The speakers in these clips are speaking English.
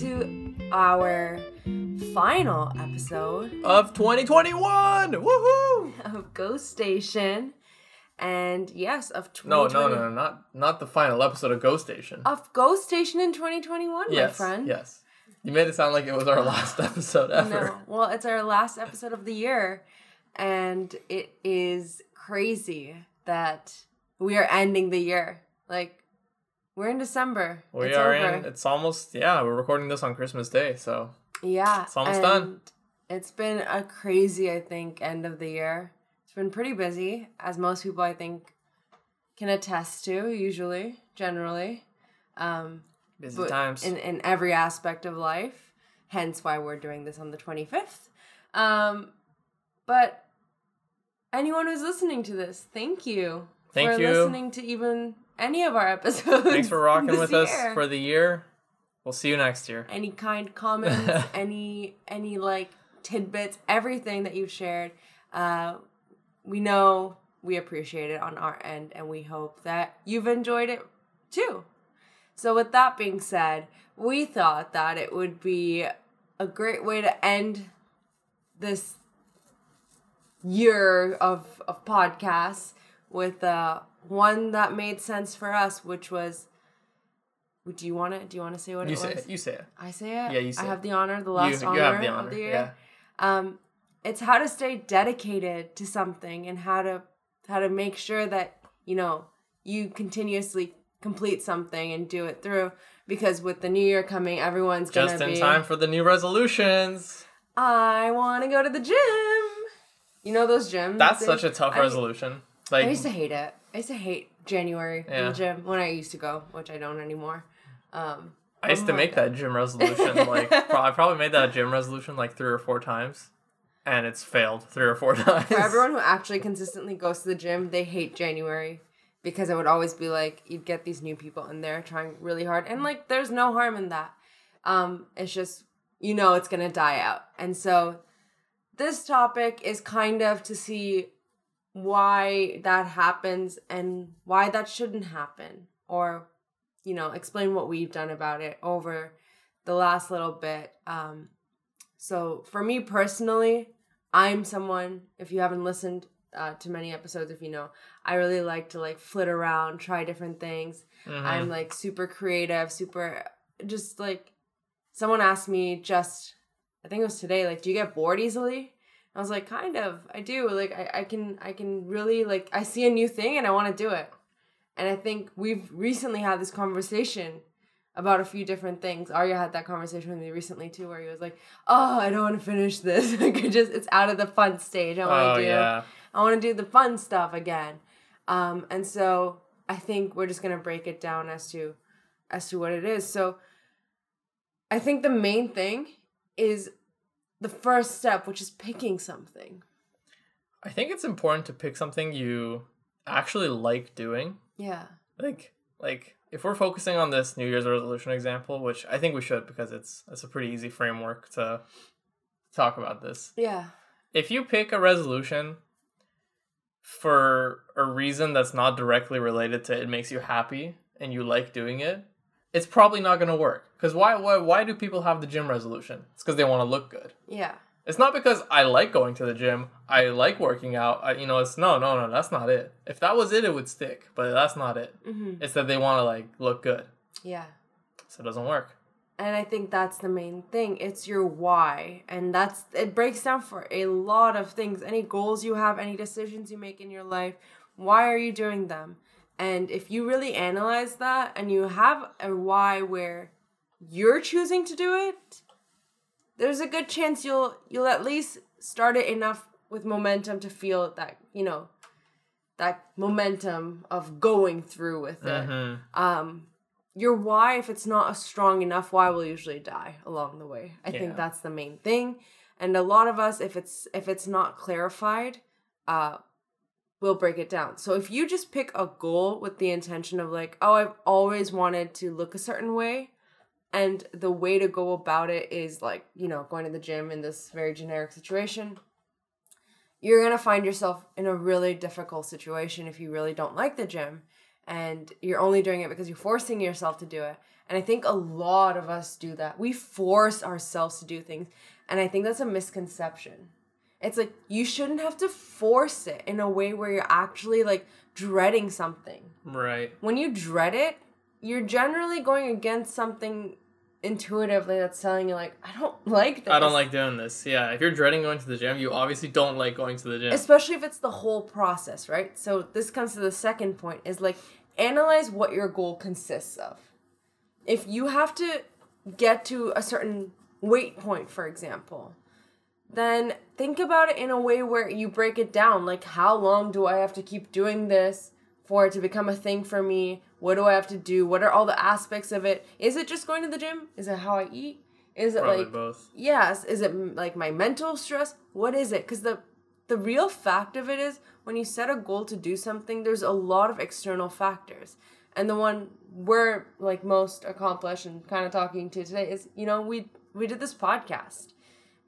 to our final episode Of 2021! Woohoo! of Ghost Station. And yes, of No, 2020. no, no, no, not not the final episode of Ghost Station. Of Ghost Station in 2021, my yes, friend. yes. You made it sound like it was our last episode ever. No. Well, it's our last episode of the year. And it is crazy that we are ending the year. Like, we're in December. We it's are over. in. It's almost. Yeah, we're recording this on Christmas Day, so Yeah. It's almost done. It's been a crazy, I think, end of the year. It's been pretty busy, as most people, I think, can attest to, usually, generally. Um, busy times. In, in every aspect of life. Hence why we're doing this on the 25th. Um, but anyone who's listening to this, thank you Thank for you. listening to even any of our episodes. Thanks for rocking with us for the year. We'll see you next year. any kind comments, any any like tidbits, everything that you've shared. Uh, we know we appreciate it on our end, and we hope that you've enjoyed it too. So, with that being said, we thought that it would be a great way to end this year of of podcasts with uh, one that made sense for us, which was. Do you want it? Do you want to say what You it say was? it. You say it. I say it. Yeah, you say I it. have the honor, the last you honor, have the of the year. Yeah. Um, it's how to stay dedicated to something and how to how to make sure that you know you continuously complete something and do it through. Because with the new year coming, everyone's Just gonna in be. time for the new resolutions. I want to go to the gym. You know those gyms. That's They- such a tough I- resolution. I used to hate it. I used to hate January in the gym when I used to go, which I don't anymore. Um, I used to Oh make that gym resolution. Like pro- I probably made that gym resolution like three or four times, and it's failed three or four times. For everyone who actually consistently goes to the gym, they hate January because it would always be like you'd get these new people in there trying really hard, and like there's no harm in that. Um, it's just you know it's gonna die out, and so this topic is kind of to see why that happens and why that shouldn't happen, or you know explain what we've done about it over the last little bit. Um, so for me personally, I'm someone, if you haven't listened uh, to many episodes, if you know, I really like to like flit around, try different things. I'm like super creative, super just like someone asked me just I think it was today, like, do you get bored easily? I was like, kind of. I do. Like I, I can I can really like I see a new thing and I want to do it. And I think we've recently had this conversation about a few different things. Arya had that conversation with me recently too, where he was like, "Oh, I don't want to finish this. like, it just it's out of the fun stage. I want Oh to do. yeah. I want to do the fun stuff again." Um, and so I think we're just gonna break it down as to as to what it is. So I think the main thing is the first step, which is picking something. I think it's important to pick something you actually like doing. Yeah. Like like if we're focusing on this New Year's resolution example, which I think we should because it's it's a pretty easy framework to talk about this. Yeah. If you pick a resolution for a reason that's not directly related to it makes you happy and you like doing it, it's probably not going to work. Cuz why why why do people have the gym resolution? It's cuz they want to look good. Yeah. It's not because I like going to the gym. I like working out. I, you know, it's no, no, no. That's not it. If that was it, it would stick. But that's not it. Mm-hmm. It's that they want to like look good, Yeah. so it doesn't work. And I think that's the main thing. It's your why. And that's it breaks down for a lot of things. Any goals you have, any decisions you make in your life, why are you doing them? And if you really analyze that and you have a why where you're choosing to do it, there's a good chance you'll you'll at least start it enough with momentum to feel that, you know, that momentum of going through with it. Hmm um your why if it's not a strong enough why will usually die along the way. I Yeah. think that's the main thing. And a lot of us if it's if it's not clarified uh we'll break it down so if you just pick a goal with the intention of like oh i've always wanted to look a certain way and the way to go about it is like you know going to the gym in this very generic situation you're going to find yourself in a really difficult situation if you really don't like the gym and you're only doing it because you're forcing yourself to do it. And I think a lot of us do that. We force ourselves to do things. And I think that's a misconception. It's like you shouldn't have to force it in a way where you're actually like dreading something. Right. When you dread it, you're generally going against something intuitively that's telling you like I don't like this. I don't like doing this. Yeah, if you're dreading going to the gym, you obviously don't like going to the gym. especially if it's the whole process, right? So this comes to the second point is like analyze what your goal consists of. If you have to get to a certain weight point, for example, then think about it in a way where you break it down. Like, how long do I have to keep doing this for it to become a thing for me? What do I have to do? What are all the aspects of it? Is it just going to the gym? Is it how I eat? Is it Probably like both. yes is it like my mental stress what is it because the the real fact of it is when you set a goal to do something there's a lot of external factors and the one we're like most accomplished and kind of talking to today is you know we we did this podcast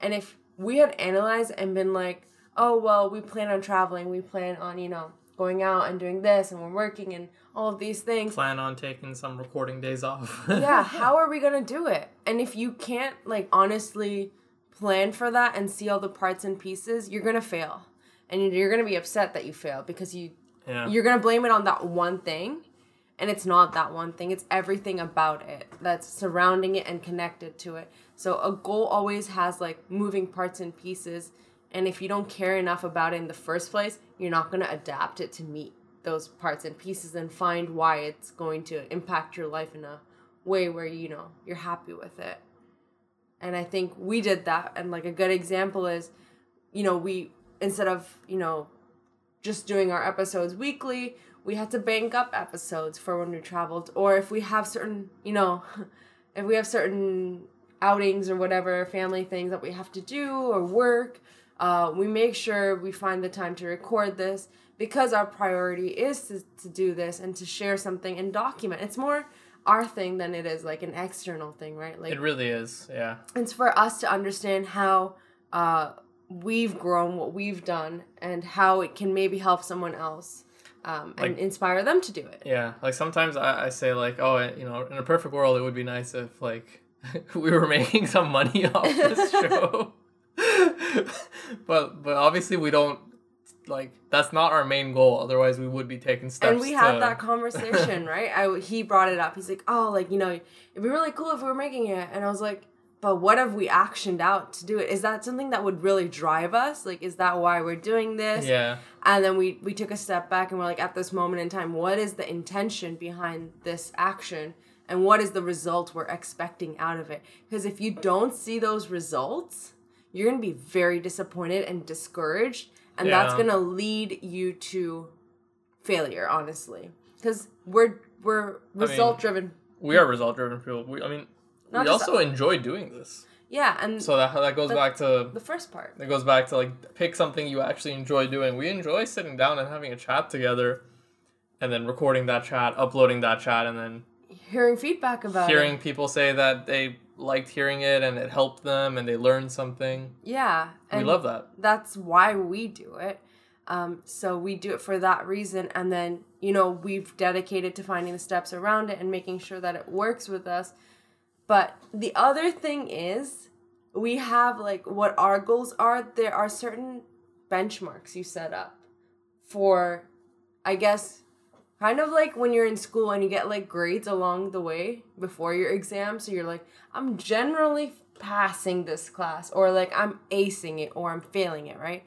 and if we had analyzed and been like oh well we plan on traveling we plan on you know going out and doing this and we're working and all of these things Plan on taking some recording days off. yeah, how are we gonna do it? And if you can't like honestly plan for that and see all the parts and pieces, you're gonna fail, and you- you're gonna be upset that you failed because you yeah. you're gonna blame it on that one thing, and it's not that one thing. It's everything about it that's surrounding it and connected to it. So a goal always has like moving parts and pieces, and if you don't care enough about it in the first place, you're not gonna adapt it to meet those parts and pieces and find why it's going to impact your life in a way where you know you're happy with it. And I think we did that, and like a good example is, you know, we instead of you know just doing our episodes weekly, we had to bank up episodes for when we traveled. Or if we have certain, you know, if we have certain outings or whatever, family things that we have to do or work, uh, we make sure we find the time to record this because our priority is to, to do this and to share something and document. It's more our thing than it is like an external thing, right? Like it really is. Yeah. it's for us to understand how uh, we've grown, what we've done, and how it can maybe help someone else um, and Like- inspire them to do it. Yeah. Like sometimes I, I say like, oh, you know, in a perfect world, it would be nice if like we were making some money off this show. but but obviously we don't like that's not our main goal. Otherwise, we would be taking steps. And we had to- that conversation, right? I he brought it up. He's like, "Oh, like you know, it'd be really cool if we were making it." And I was like, "But what have we actioned out to do it? Is that something that would really drive us? Like, is that why we're doing this?" Yeah. And then we we took a step back and we're like, at this moment in time, what is the intention behind this action? And what is the result we're expecting out of it? Because if you don't see those results, you're gonna be very disappointed and discouraged, and that's gonna lead you to failure, honestly. Because we're we're result driven. We are result driven people. We, I mean, Not we also enjoy doing this. Yeah, and So that that goes The- back to the first part. It goes back to like pick something you actually enjoy doing. We enjoy sitting down and having a chat together, and then recording that chat, uploading that chat, and then Hearing feedback about hearing it. people say that they liked hearing it and it helped them and they learned something. Yeah. we love that. that's why we do it. Um, so we do it for that reason, and then you know we've dedicated to finding the steps around it and making sure that it works with us. But the other thing is, we have like what our goals are. There are certain benchmarks you set up for, I guess, kind of like when you're in school and you get like grades along the way before your exam. So you're like, I'm generally passing this class, or like I'm acing it, or I'm failing it, right?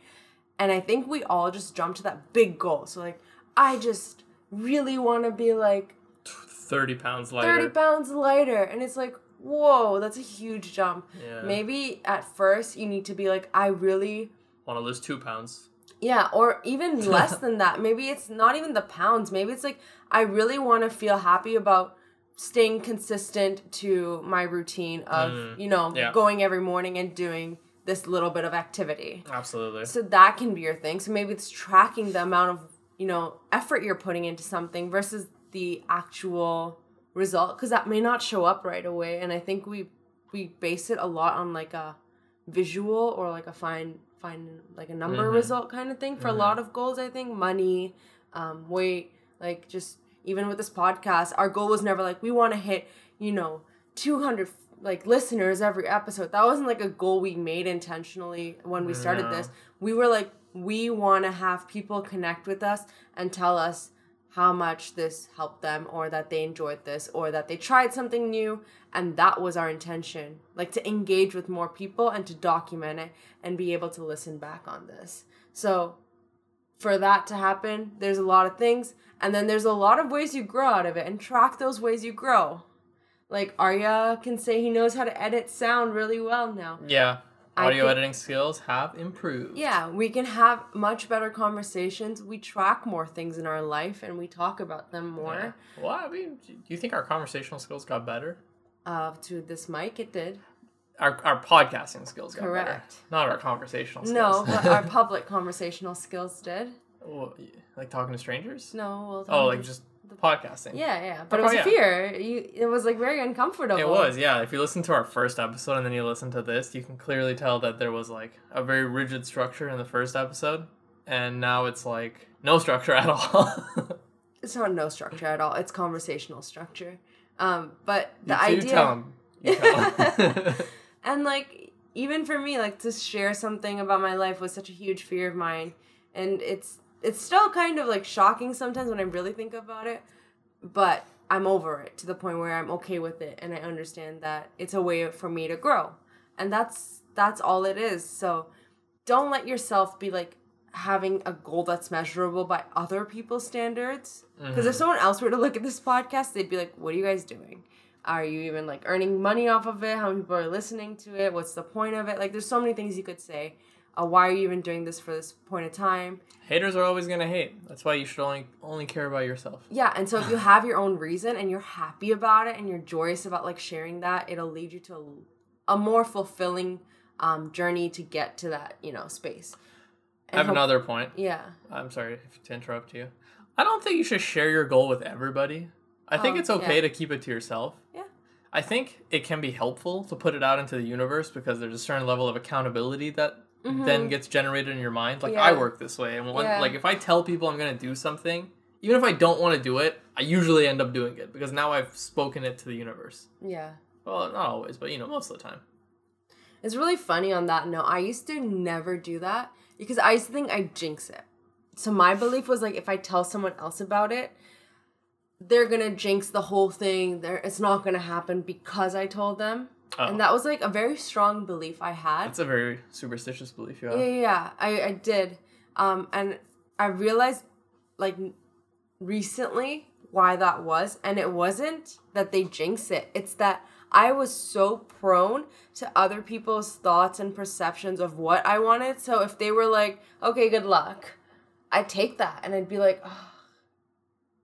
And I think we all just jump to that big goal. So like, I just really want to be like Thirty pounds lighter. 30 pounds lighter. And it's like, whoa, that's a huge jump. Yeah. Maybe at first you need to be like, I really Want to lose two pounds? yeah, or even less than that. Maybe it's not even the pounds. Maybe it's like I really want to feel happy about staying consistent to my routine of, Mm, you know, yeah. going every morning and doing this little bit of activity. Absolutely. So that can be your thing. So maybe it's tracking the amount of, you know, effort you're putting into something versus the actual result cuz that may not show up right away and I think we we base it a lot on like a visual or like a fine fine like a number Mhm. result kind of thing for Mhm. a lot of goals I think money um weight like just even with this podcast, our goal was never like we want to hit, you know, 200 like listeners every episode. That wasn't like a goal we made intentionally when we started No. this. We were like we want to have people connect with us and tell us how much this helped them or that they enjoyed this or that they tried something new and that was our intention like to engage with more people and to document it and be able to listen back on this. So for that to happen there's a lot of things and then there's a lot of ways you grow out of it and track those ways you grow. Like arya can say he knows how to edit sound really well now. Yeah. Audio think- editing skills have improved. yeah, we can have much better conversations. We track more things in our life and we talk about them Yeah. more. Well, I mean, do you think our conversational skills got better? Uh, to this mic, it did. Our, our podcasting skills got better. Correct. Not our conversational skills. No, but our public conversational skills did. Well, like talking to strangers? No, well, Oh, like just podcasting. yeah, yeah. But it Oh, was yeah. a fear. You, it was like very uncomfortable. It was, yeah. If you listen to our first episode and then you listen to this, you can clearly tell that there was like a very rigid structure in the first episode, and now it's like no structure at all. It's not no structure at all. It's conversational structure. Um, but the you, idea. You tell. You tell 'em. and like even for me like to share something about my life was such a huge fear of mine and it's it's still kind of like shocking sometimes when i really think about it but i'm over it to the point where i'm okay with it and i understand that it's a way for me to grow. And that's that's all it is. So don't let yourself be like having a goal that's measurable by other people's standards. Mm-hmm. Because if someone else were to look at this podcast they'd be like what are you guys doing? Are you even like earning money off of it? How many people are listening to it? What's the point of it? Like there's so many things you could say uh, why are you even doing this for this point of time Haters are always gonna hate. That's why you should only only care about yourself. yeah and so if you have your own reason and you're happy about it and you're joyous about like sharing that it'll lead you to a, a more fulfilling um, journey to get to that you know space I have hope- another point. yeah I'm sorry to interrupt you. I don't think you should share your goal with everybody. I think Oh, it's okay yeah. to keep it to yourself. Yeah. I think it can be helpful to put it out into the universe because there's a certain level of accountability that then gets generated in your mind. Like I Mm-hmm. Work this way, and when, Yeah. like if I tell people I'm gonna do something, even if I don't want to do it, I usually end up doing it because now I've spoken it to the universe. yeah Well, not always, but you know, most of the time. It's really funny on that note. I used to never do that because I used to think I jinx it. So my belief was like if I tell someone else about it, they're gonna jinx the whole thing. There, it's not gonna happen because I told them. Oh. And that was like a very strong belief I had. That's a very superstitious belief you have. Yeah, yeah, yeah. I, I did. Um, and I realized like recently why that was, and it wasn't that they jinx it. It's that I was so prone to other people's thoughts and perceptions of what I wanted. So if they were like, "Okay, good luck," I'd take that, and I'd be like, "Oh,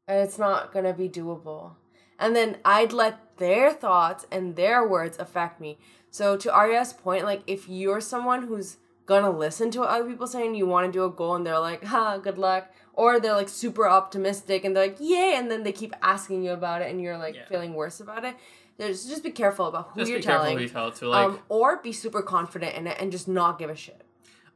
and it's not gonna be doable." And then I'd let their thoughts and their words affect me. So to Arya's point, like if you're someone who's gonna listen to what other people saying you want to do a goal and they're like, ha, good luck. Or they're like super optimistic and they're like, yay, and then they keep asking you about it and you're like Yeah. feeling worse about it. There's just be careful about who Just you're doing. Just be careful telling. who you tell to. Like, um, or be super confident in it and just not give a shit.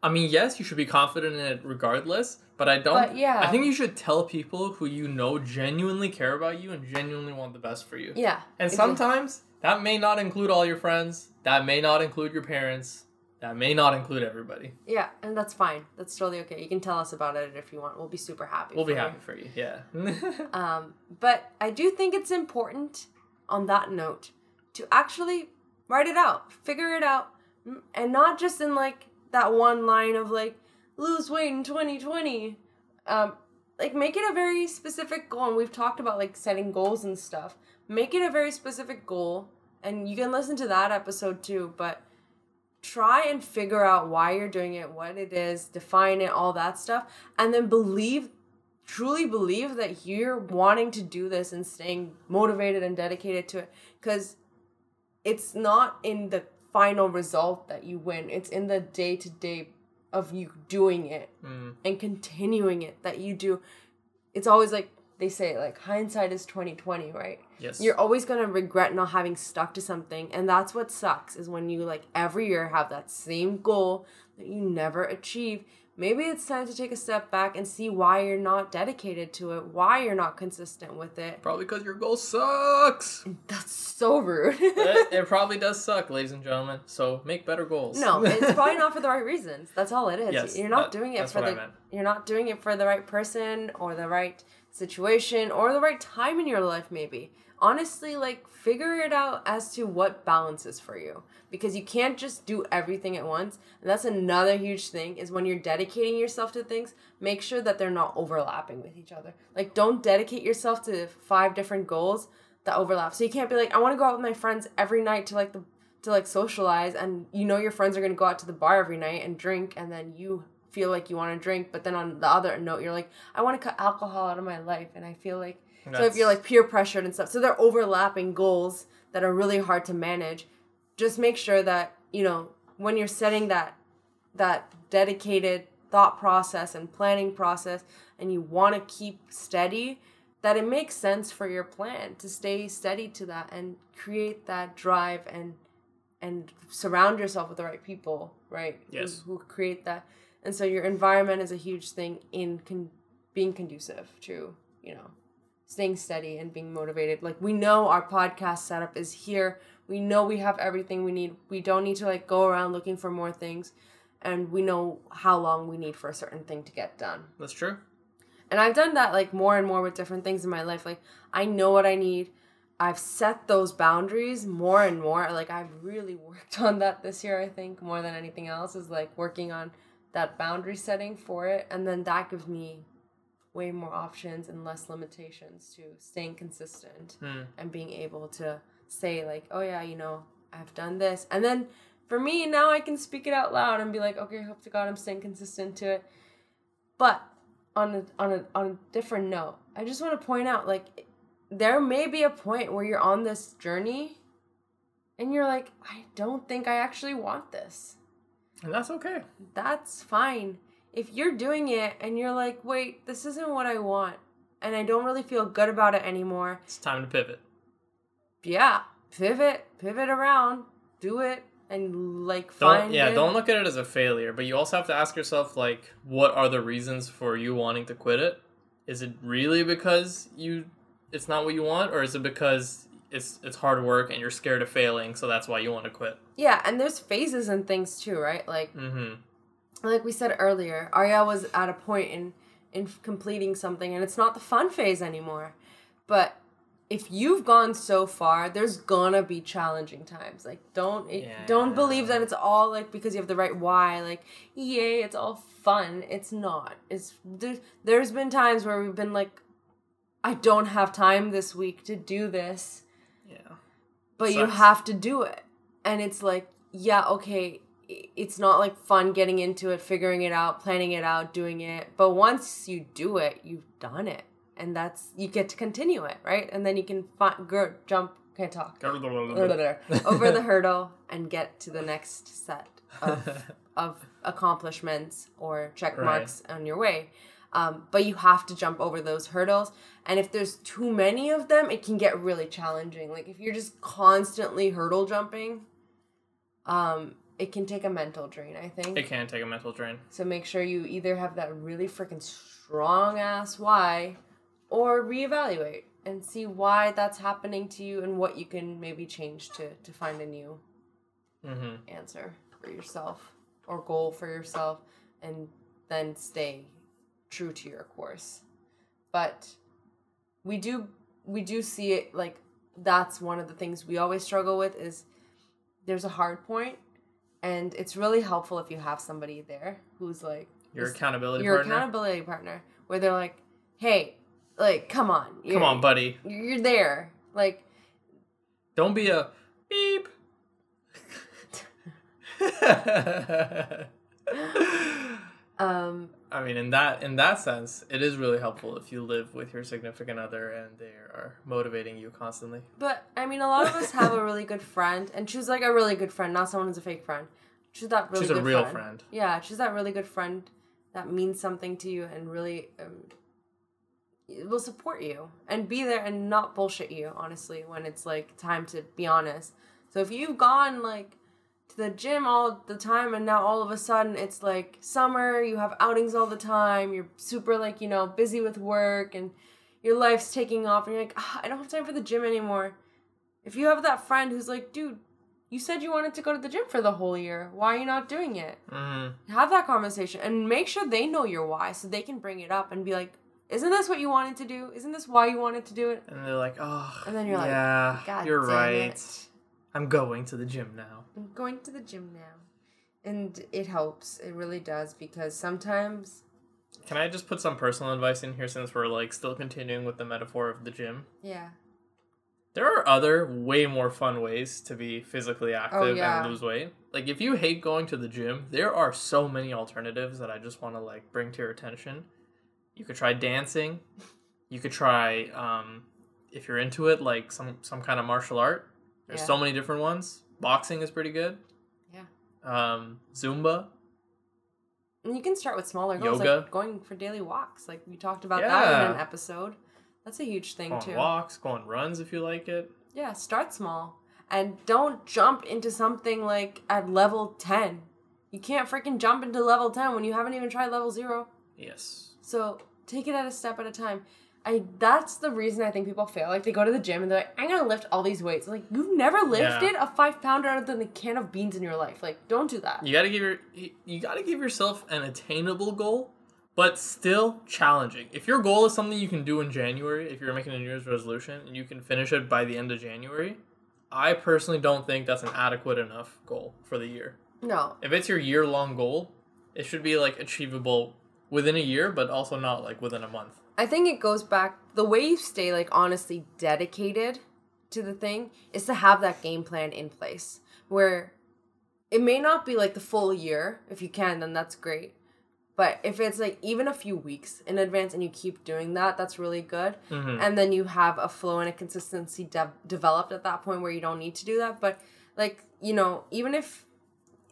I mean, yes, you should be confident in it regardless, but I don't. But, yeah. I think you should tell people who you know genuinely care about you and genuinely want the best for you. Yeah. And sometimes that may not include all your friends, that may not include your parents, that may not include everybody. Yeah, and that's fine. That's totally okay. You can tell us about it if you want. We'll be super happy. We'll be you. happy for you. Yeah. Um, but I do think it's important on that note to actually write it out, figure it out, and not just in like that one line of like lose weight in 2020. Um, like make it a very specific goal. And we've talked about like setting goals and stuff. Make it a very specific goal, and you can listen to that episode too. But try and figure out why you're doing it, what it is, define it, all that stuff, and then believe truly believe that you're wanting to do this and staying motivated and dedicated to it because it's not in the final result that you win. It's in the day to day of you doing it Mm, and continuing it that you do. It's always like they say like hindsight is 2020 right? Yes. you're always going to regret not having stuck to something and that's what sucks is when you like every year have that same goal that you never achieve maybe it's time to take a step back and see why you're not dedicated to it, why you're not consistent with it. Probably because your goal sucks. That's so rude. it, it probably does suck, ladies and gentlemen. So make better goals. no, it's probably not for the right reasons. That's all it is. Yes, you're not that- doing it that's for what I the meant. you're not doing it for the right person or the right situation or the right time in your life maybe. Honestly, like figure it out as to what balances for you because you can't just do everything at once. And that's another huge thing is when you're dedicating yourself to things, make sure that they're not overlapping with each other. Like don't dedicate yourself to five different goals that overlap. So you can't be like I want to go out with my friends every night to like the to like socialize and you know your friends are going to go out to the bar every night and drink and then you feel like you want to drink but then on the other note you're like I want to cut alcohol out of my life and I feel like so if you're like peer pressured and stuff so they're overlapping goals that are really hard to manage. Just make sure that you know when you're setting that that dedicated thought process and planning process and you want to keep steady that it makes sense for your plan to stay steady to that and create that drive and and surround yourself with the right people right? Who- Yes. who, create that. And so your environment is a huge thing in con- being conducive to you know staying steady and being motivated like we know our podcast setup is here we know we have everything we need we don't need to like go around looking for more things and we know how long we need for a certain thing to get done That's true. and I've done that like more and more with different things in my life. Like I know what I need. I've set those boundaries more and more. Like I've really worked on that this year, I think, more than anything else is like working on that boundary setting for it. And then that gives me way more options and less limitations to staying consistent Hmm. and being able to say like, oh yeah, you know, I've done this. And then for me now I can speak it out loud and be like, okay, hope to God I'm staying consistent to it. But on a on a on a different note, I just want to point out like there may be a point where you're on this journey and you're like, I don't think I actually want this. And that's okay. That's fine. If you're doing it and you're like, wait, this isn't what I want and I don't really feel good about it anymore, It's time to pivot. yeah, pivot, pivot around, do it and like Don't find yeah, it. don't look at it as a failure, but you also have to ask yourself like what are the reasons for you wanting to quit it? Is it really because you it's not what you want or is it because it's it's hard work and you're scared of failing, so that's why you want to quit? Yeah, and there's phases and things too, right? Like Mhm. Like we said earlier, Arya was at a point in in completing something and it's not the fun phase anymore. But if you've gone so far, there's gonna be challenging times. Like don't it, don't believe that it's all like because you have the right why, like yay, it's all fun. It's not. It's there's there's been times where we've been like I don't have time this week to do this Yeah. but you have to do it and it's like yeah okay it's not like fun getting into it figuring it out planning it out doing it. But once you do it you've done it. And that's you get to continue it right? And then you can fi- go, jump can't talk. Over the hurdle and get to the next set of, of accomplishments or check Right. marks on your way. Um, but you have to jump over those hurdles. And if there's too many of them it can get really challenging. Like if you're just constantly hurdle jumping um, it can take a mental drain i think It can take a mental drain. so make sure you either have that really freaking strong ass why or reevaluate and see why that's happening to you and what you can maybe change to to find a new Mhm. answer for yourself or goal for yourself and then stay true to your course but we do we do see it like that's one of the things we always struggle with is there's a hard point and it's really helpful if you have somebody there who's like Your accountability your partner. accountability partner where they're like hey like come on Come on, buddy. you're there like Don't be a beep. um I mean, in that in that sense, it is really helpful if you live with your significant other and they are motivating you constantly. But I mean, a lot of us have a really good friend, and she's like a really good friend, not someone who's a fake friend. She's that really She's a good real friend. friend. Yeah, she's that really good friend that means something to you and really um, will support you and be there and not bullshit you. Honestly, when it's like time to be honest. So if you've gone like to the gym all the time and now all of a sudden it's like summer, you have outings all the time, you're super like, you know, busy with work and your life's taking off and you're like, ah, I don't have time for the gym anymore. If you have that friend who's like, dude, you said you wanted to go to the gym for the whole year. Why are you not doing it? Mm-hmm. Have that conversation and make sure they know your why so they can bring it up and be like, isn't this what you wanted to do? Isn't this why you wanted to do it? And they're like, oh, And then you're like, yeah, God you're right. it. I'm going to the gym now. I'm going to the gym now. And it helps. It really does because sometimes, Can I just put some personal advice in here since we're like still continuing with the metaphor of the gym? yeah. There are other way more fun ways to be physically active Oh, yeah. and lose weight. Like if you hate going to the gym, there are so many alternatives that I just want to like bring to your attention. You could try dancing. You could try um if you're into it like some some kind of martial art. There's Yeah. so many different ones. Boxing is pretty good. Yeah. Um Zumba. And you can start with smaller goals, Yoga. like going for daily walks. Like we talked about that in an episode. That's a huge thing Go on too. walks, go on runs if you like it. Yeah, start small. And don't jump into something like at level 10. You can't freaking jump into level 10 when you haven't even tried level 0. Yes. So take it at a step at a time. I that's the reason I think people fail. Like they go to the gym and they're like, I'm gonna lift all these weights. Like you've never lifted a five pounder other than a can of beans in your life. Like don't do that. You gotta give your you, you gotta give yourself an attainable goal, but still challenging. If your goal is something you can do in January, if you're making a New Year's resolution and you can finish it by the end of January, I personally don't think that's an adequate enough goal for the year. No. If it's your year long goal, it should be like achievable within a year, but also not like within a month. I think it goes back the way you stay like honestly dedicated to the thing is to have that game plan in place where it may not be like the full year. If you can then that's great. But if it's like even a few weeks in advance and you keep doing that that's really good. Mhm. and then you have a flow and a consistency de- developed at that point where you don't need to do that. But like you know even if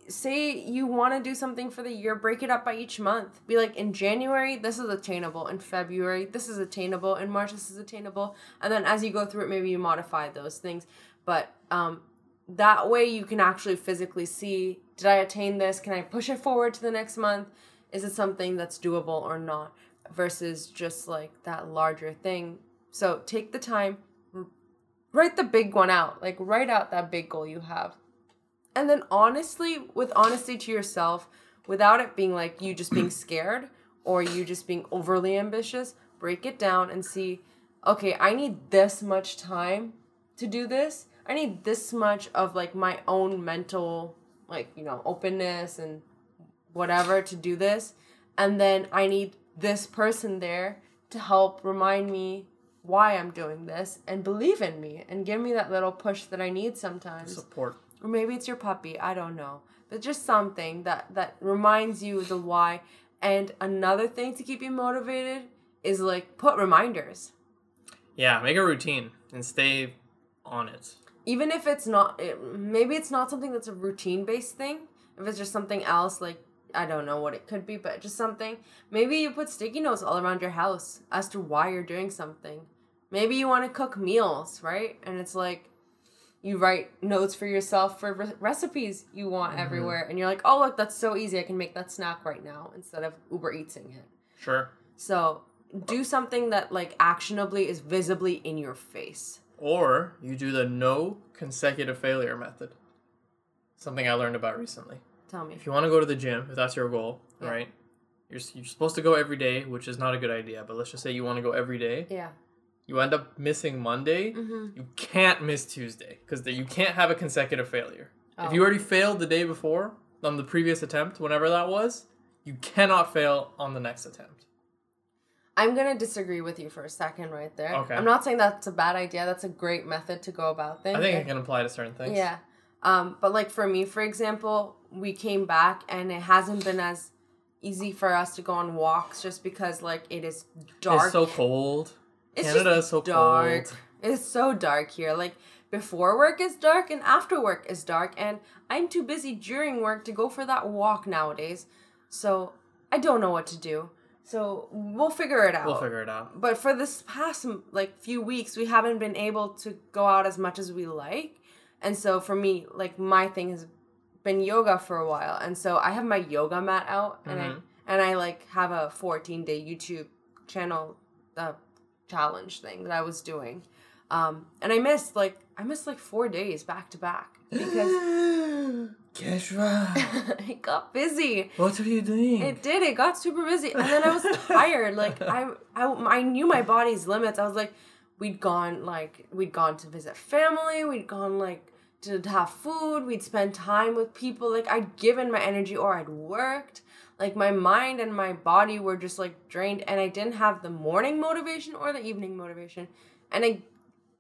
say you want to do something for the year break it up by each month. Be like in january this is attainable. In february this is attainable. In march this is attainable. And then as you go through it maybe you modify those things. But um that way you can actually physically see did i attain this? Can i push it forward to the next month? Is it something that's doable or not? Versus just like that larger thing. So take the time write the big one out. Like write out that big goal you have and then honestly with honesty to yourself without it being like you just being scared or you just being overly ambitious break it down and see okay i need this much time to do this. I need this much of like my own mental like you know openness and whatever to do this. And then i need this person there to help remind me why i'm doing this and believe in me and give me that little push that i need sometimes. Support. Or maybe it's your puppy i don't know. But just something that that reminds you the why. And another thing to keep you motivated is like put reminders. Yeah, make a routine and stay on it. even if it's not it, maybe it's not something that's a routine based thing. If it's just something else like i don't know what it could be but just something. Maybe you put sticky notes all around your house as to why you're doing something. Maybe you want to cook meals right? And it's like you write notes for yourself for re- recipes you want mm-hmm. everywhere and you're like oh look that's so easy i can make that snack right now instead of uber eating it Sure. so do something that like actionably is visibly in your face Or you do the no consecutive failure method. Something I learned about recently. tell me If you want to go to the gym, if that's your goal, Yeah. right? You're, you're supposed to go every day, which is not a good idea, but let's just say you want to go every day. yeah You end up missing Monday. mm-hmm. You can't miss Tuesday because you can't have a consecutive failure. If Oh. you already failed the day before on the previous attempt, whenever that was, you cannot fail on the next attempt. I'm gonna disagree with you for a second right there. Okay. I'm not saying that's a bad idea. That's a great method to go about things. I think it can apply to certain things. Yeah. Um, but like for me, for example, we came back and it hasn't been as easy for us to go on walks just because like it is dark. It's so cold. It's Canada just is so dark. cold. It's so dark here. Like before work is dark and after work is dark, and I'm too busy during work to go for that walk nowadays. So I don't know what to do. So we'll figure it out. We'll figure it out. But for this past like few weeks, we haven't been able to go out as much as we like, and so for me, like my thing has been yoga for a while, and so I have my yoga mat out, and Mhm. I and I like have a 14 day YouTube channel uh, challenge thing that I was doing, um, and I missed like I missed like four days back to back because Keshra, it got busy. what are you doing? It did. It got super busy, and then I was tired. Like I, I, I knew my body's limits. I was like, we'd gone like we'd gone to visit family. We'd gone like to have food. We'd spend time with people. Like I'd given my energy, or I'd worked. Like my mind and my body were just like drained, and I didn't have the morning motivation or the evening motivation. And I,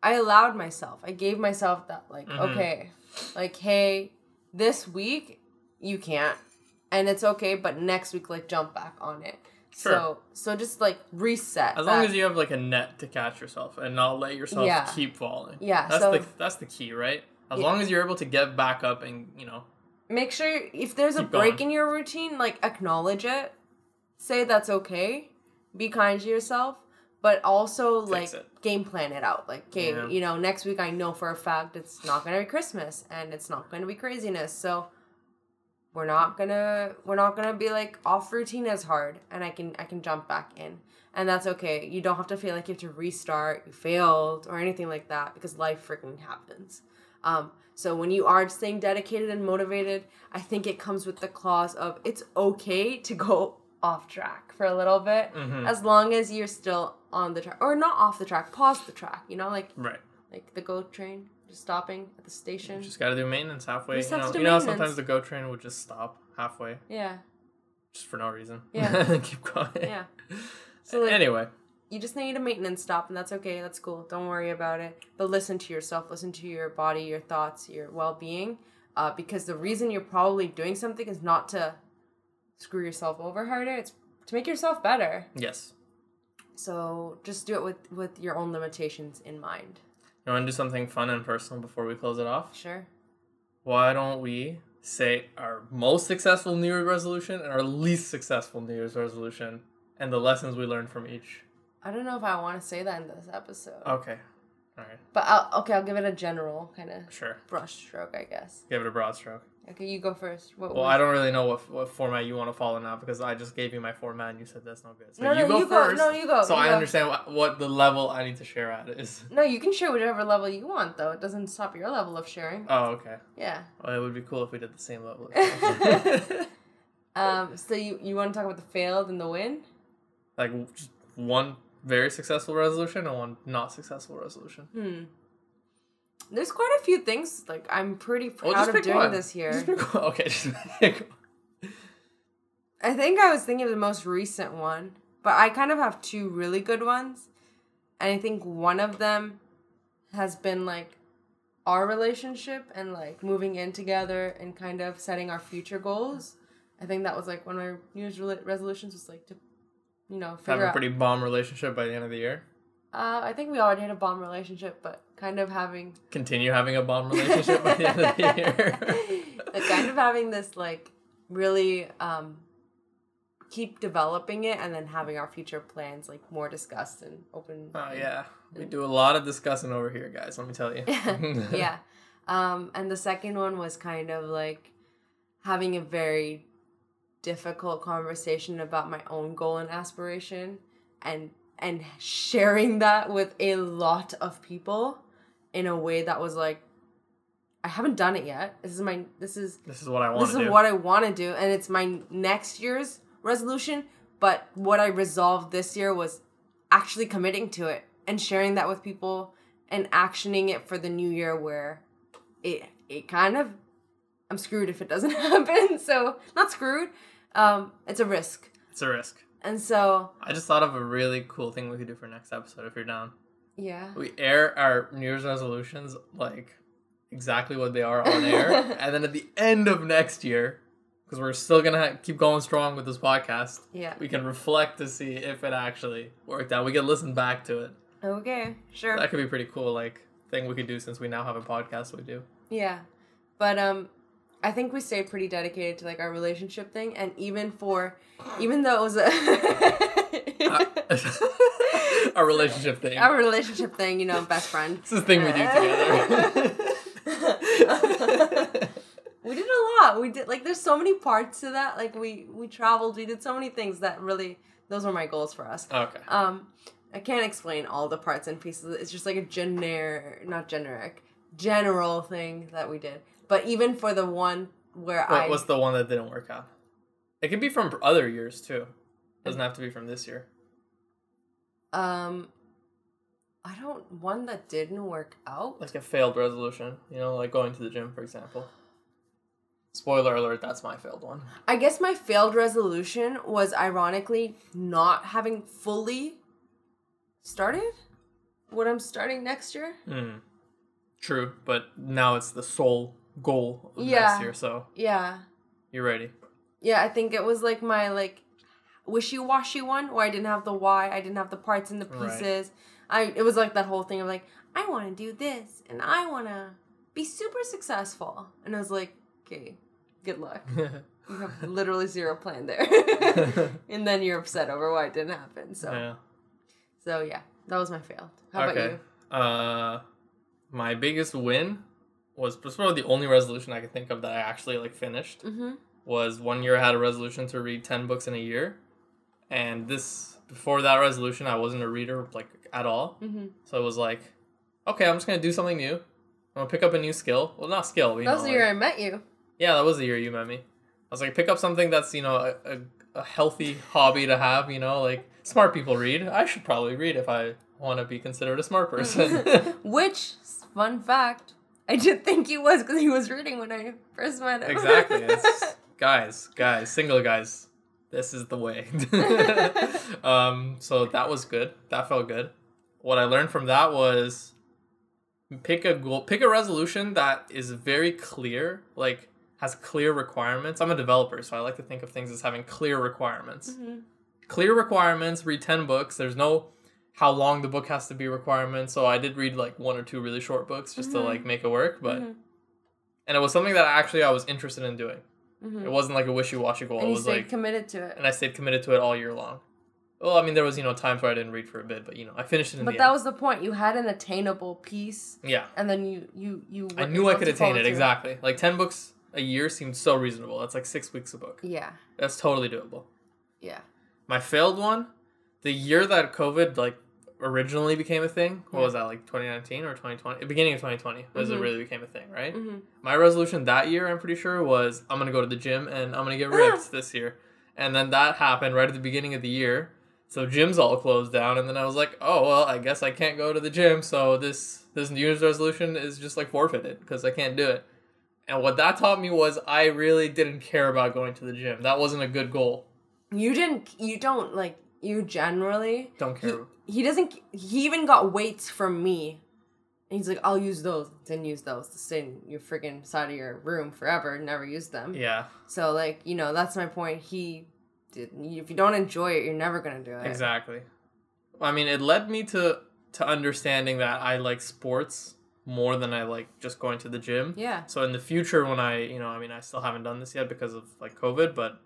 I allowed myself. I gave myself that like Mhm. okay, like hey, this week you can't and it's okay but next week like jump back on it so Sure. so just like reset As long that- as you have like a net to catch yourself and not let yourself Yeah. keep falling. Yeah, That's so- the that's the key, right? As Yeah. long as you're able to get back up and you know make sure if there's a break going. in your routine like acknowledge it. Say that's okay. Be kind to yourself but also like it. game plan it out. Like okay Yeah. you know next week i know for a fact it's not gonna be christmas and it's not gonna be craziness. So we're not gonna we're not gonna be like off routine as hard and i can i can jump back in. And that's okay. You don't have to feel like you have to restart you failed or anything like that because life freaking happens. Um so when you are staying dedicated and motivated i think it comes with the clause of it's okay to go off track for a little bit Mhm. as long as you're still on the track or not off the track pause the track you know like right. like the GO train just stopping at the station Just got to do maintenance halfway. You You know, you know sometimes the GO train would just stop halfway yeah just for no reason. Yeah. keep going. Yeah. So, like- anyway, you just need a maintenance stop and that's okay that's cool don't worry about it but listen to yourself listen to your body your thoughts your well-being uh, because the reason you're probably doing something is not to screw yourself over harder it's to make yourself better yes. so just do it with with your own limitations in mind You want to do something fun and personal before we close it off? sure Why don't we say our most successful New Year's resolution and our least successful New Year's resolution and the lessons we learned from each? I don't know if i want to say that in this episode Okay. All right. but I'll, okay i'll give it a general kind of Sure. brush stroke i guess Give it a broad stroke. okay you go first what Well, I don't really know what, what format you want to follow now because I just gave you my format and you said that's no good. So No, you no, go you go- first. no, you go, So you I go. understand what, what the level I need to share at is. no you can share whatever level you want though it doesn't stop your level of sharing Oh, okay. yeah Well, it would be cool if we did the same level. Um, so you, you want to talk about the failed and the win? like just one very successful resolution and one not successful resolution. Hmm. There's quite a few things like I'm pretty proud just of doing one. this year. Just pick one. Okay, just pick one. I think I was thinking of the most recent one, but I kind of have two really good ones. And I think one of them has been like our relationship and like moving in together and kind of setting our future goals. I think that was like one of my New Year's resolutions was like to, you know, Have a out. pretty bomb relationship by the end of the year. uh, I think we already had a bomb relationship, but kind of having Continue having a bomb relationship by the end of the year. like kind of having this like really um keep developing it and then having our future plans like more discussed and open Oh yeah, we do a lot of discussing over here, guys. Let me tell you. yeah um and the second one was kind of like having a very difficult conversation about my own goal and aspiration and and sharing that with a lot of people in a way that was like I haven't done it yet. This is my this is This is what I want this is do. what I want to do, and it's my next year's resolution. But what I resolved this year was actually committing to it and sharing that with people and actioning it for the new year, where it it kind of I'm screwed if it doesn't happen. So not screwed. Um, it's a risk, it's a risk. and so I just thought of a really cool thing we could do for next episode if you're down. yeah. We air our New Year's resolutions like exactly what they are on air, and then at the end of next year, because we're still gonna ha- keep going strong with this podcast, Yeah. we can reflect to see if it actually worked out. We can listen back to it. Okay. Sure. That could be pretty cool. Like thing we could do since we now have a podcast. We do. Yeah. But um I think we stayed pretty dedicated to like our relationship thing and even for even though it was a our relationship thing. our relationship thing, you know, best friend. It's the thing we do together. we did a lot. we did like there's so many parts to that. Like we we traveled, we did so many things that really those were my goals for us. Okay. Um I can't explain all the parts and pieces. It's just like a generic not generic, general thing that we did. But even for the one where What I was the one that didn't work out? It could be from other years too. Doesn't have to be from this year. um I don't one that didn't work out. Like a failed resolution. You know, like going to the gym, for example. Spoiler alert, that's my failed one. I guess my failed resolution was ironically not having fully started what I'm starting next year. Mm. True, but now it's the sole goal of Yeah. next year, so Yeah. you're ready. Yeah, I think it was like my like wishy-washy one where I didn't have the why, I didn't have the parts and the Right. pieces. I it was like that whole thing of like I want to do this and I want to be super successful. And I was like, "Okay, good luck. You have literally zero plan there." and then you're upset over why it didn't happen. So yeah. so yeah, that was my failed. How about you? Uh, my biggest win was was probably the only resolution I could think of that I actually like finished. Mhm. Was one year I had a resolution to read ten books in a year, and this before that resolution I wasn't a reader like at all. Mhm. So it was like, okay, I'm just gonna do something new. I'm gonna pick up a new skill. Well, not skill. You That know, was the like- year I met you. yeah, that was the year you met me. I was like, pick up something that's you know a, a, a healthy hobby to have. You know, like smart people read. I should probably read if I want to be considered a smart person. Which, fun fact, I did think he was because he was reading when I first met him. exactly. It's, guys, guys, single guys, this is the way. um, so that was good. That felt good. What I learned from that was pick a goal, pick a resolution that is very clear, like has clear requirements. I'm a developer, so I like to think of things as having clear requirements. Mhm. Clear requirements. Read ten books. There's no how long the book has to be requirement. So I did read like one or two really short books just to Mhm. like make it work, but Mhm. and it was something that actually I was interested in doing. Mhm. It wasn't like a wishy washy goal. and it was stayed like, committed to it. and I stayed committed to it all year long. Well, I mean, there was you know times where I didn't read for a bit, but you know I finished it in But that end. was the point. You had an attainable piece, yeah, and then you you you. I knew I could attain it through. exactly. Like ten books a year seemed so reasonable. That's like six weeks a book. Yeah, That's totally doable. yeah. My failed one, the year that COVID like originally became a thing. What Yeah. was that like 2019 or 2020? Beginning of 2020 was it Mhm. really became a thing, right? hmm My resolution that year, I'm pretty sure, was I'm gonna go to the gym and I'm gonna get ripped this year. And then that happened right at the beginning of the year. So gyms all closed down, and then I was like, oh well, I guess I can't go to the gym. So this this New Year's resolution is just like forfeited because I can't do it. And what that taught me was I really didn't care about going to the gym. That wasn't a good goal. You didn't. You don't like. You generally. Don't care. he doesn't. He even got weights from me. And he's like, I'll use those. Didn't use those to sit in your freaking side of your room forever. Never use them. yeah, So like you know that's my point. He did. If you don't enjoy it, you're never gonna do it. exactly. I mean, it led me to to understanding that I like sports more than I like just going to the gym. Yeah. So in the future, when I, you know, I mean, I still haven't done this yet because of like COVID, but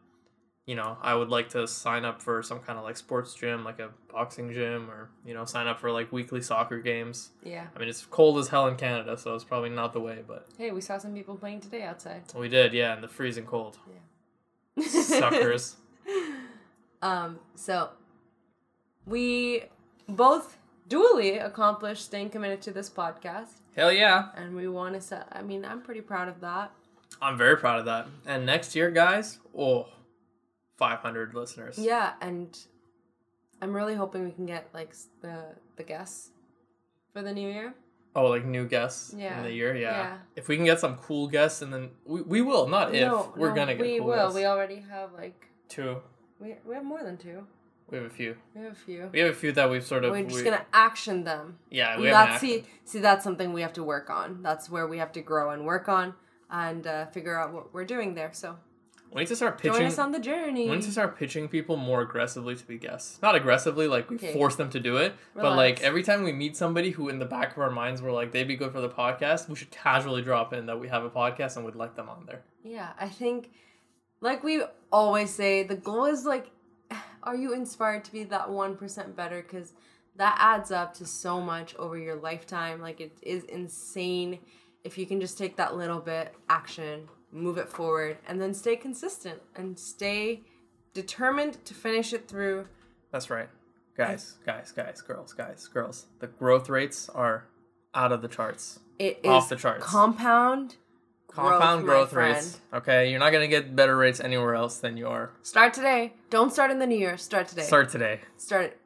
you know, I would like to sign up for some kind of like sports gym, like a boxing gym, or you know, sign up for like weekly soccer games. Yeah. I mean, it's cold as hell in Canada, so it's probably not the way, but Hey, we saw some people playing today outside. we did, yeah, in the freezing cold. Yeah. Suckers. um. So we both duly accomplished staying committed to this podcast, Hell yeah. and we want to. I mean, I'm pretty proud of that. I'm very proud of that. And next year, guys, oh, 500 listeners. Yeah, and I'm really hoping we can get like the the guests for the new year. Oh, like new guests Yeah. in the year, yeah. Yeah. If we can get some cool guests, and then we, we will, not if. No, We're no, gonna get We cool will. guests. We already have like Two. we we have more than two. We have a few. We have a few. We have a few that we've sort of. We're just we- gonna action them. Yeah, we that's see see that's something we have to work on. That's where we have to grow and work on and uh, figure out what we're doing there. So We need to start pitching. join us on the journey. we need to start pitching people more aggressively to be guests. Not aggressively, like we Okay. force them to do it, but like every time we meet somebody who, in the back of our minds, we're like they'd be good for the podcast. We should casually drop in that we have a podcast and we'd like them on there. Yeah, I think, like we always say, the goal is like, are you inspired to be that one percent better? Because that adds up to so much over your lifetime. Like it is insane if you can just take that little bit action move it forward, and then stay consistent and stay determined to finish it through. That's right. Guys, guys, guys, girls, guys, girls. The growth rates are out of the charts. It is Off the charts. compound. Compound growth, growth, rates. Okay, you're not gonna get better rates anywhere else than you are. Start today. Don't start in the new year. Start today. Start today. Start.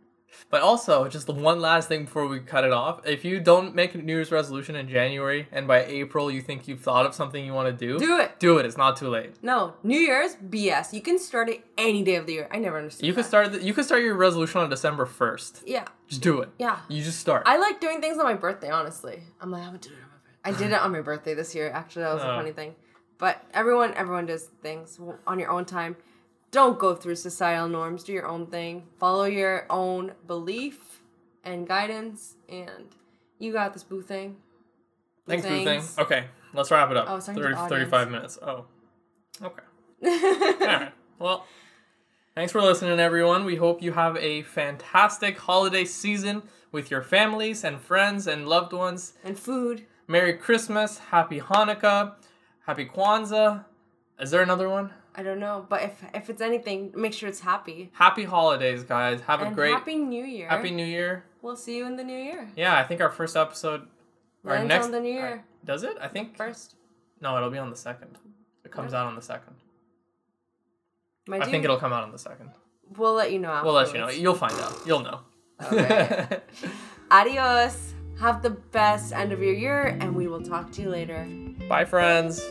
But also, just the one last thing before we cut it off. If you don't make a New Year's resolution in January and by April you think you've thought of something you want to do, Do it. Do it. It's not too late. No, New Year's BS. You can start it any day of the year. I never understood. You could start. The, you could start your resolution on December first. Yeah, Just do it. yeah. You just start. I like doing things on my birthday. Honestly, I'm like, I'm gonna do it on my birthday. I did it on my birthday this year. Actually, that was a Oh. funny thing. But everyone, everyone does things on your own time. Don't go through societal norms. Do your own thing. Follow your own belief and guidance. And you got this boo thing. Boo Thanks, boo thing. Okay, let's wrap it up. Oh, I was talking to 30, 35 minutes. Oh, okay. All right. Well, thanks for listening, everyone. We hope you have a fantastic holiday season with your families and friends and loved ones. and food. Merry Christmas, Happy Hanukkah, Happy Kwanzaa. Is there another one? I don't know, but if if it's anything, make sure it's happy. Happy holidays, guys. Have a great happy New Year. Happy New Year. We'll see you in the new year. Yeah, I think our first episode, our Lands next on the new year. our- does it? I think First, no, it'll be on the second. It comes out on the second. my I dude, think it'll come out on the second. We'll let you know. We'll let you know. You'll find out. You'll know. Okay. Adios. Have the best end of your year, and we will talk to you later. Bye, friends.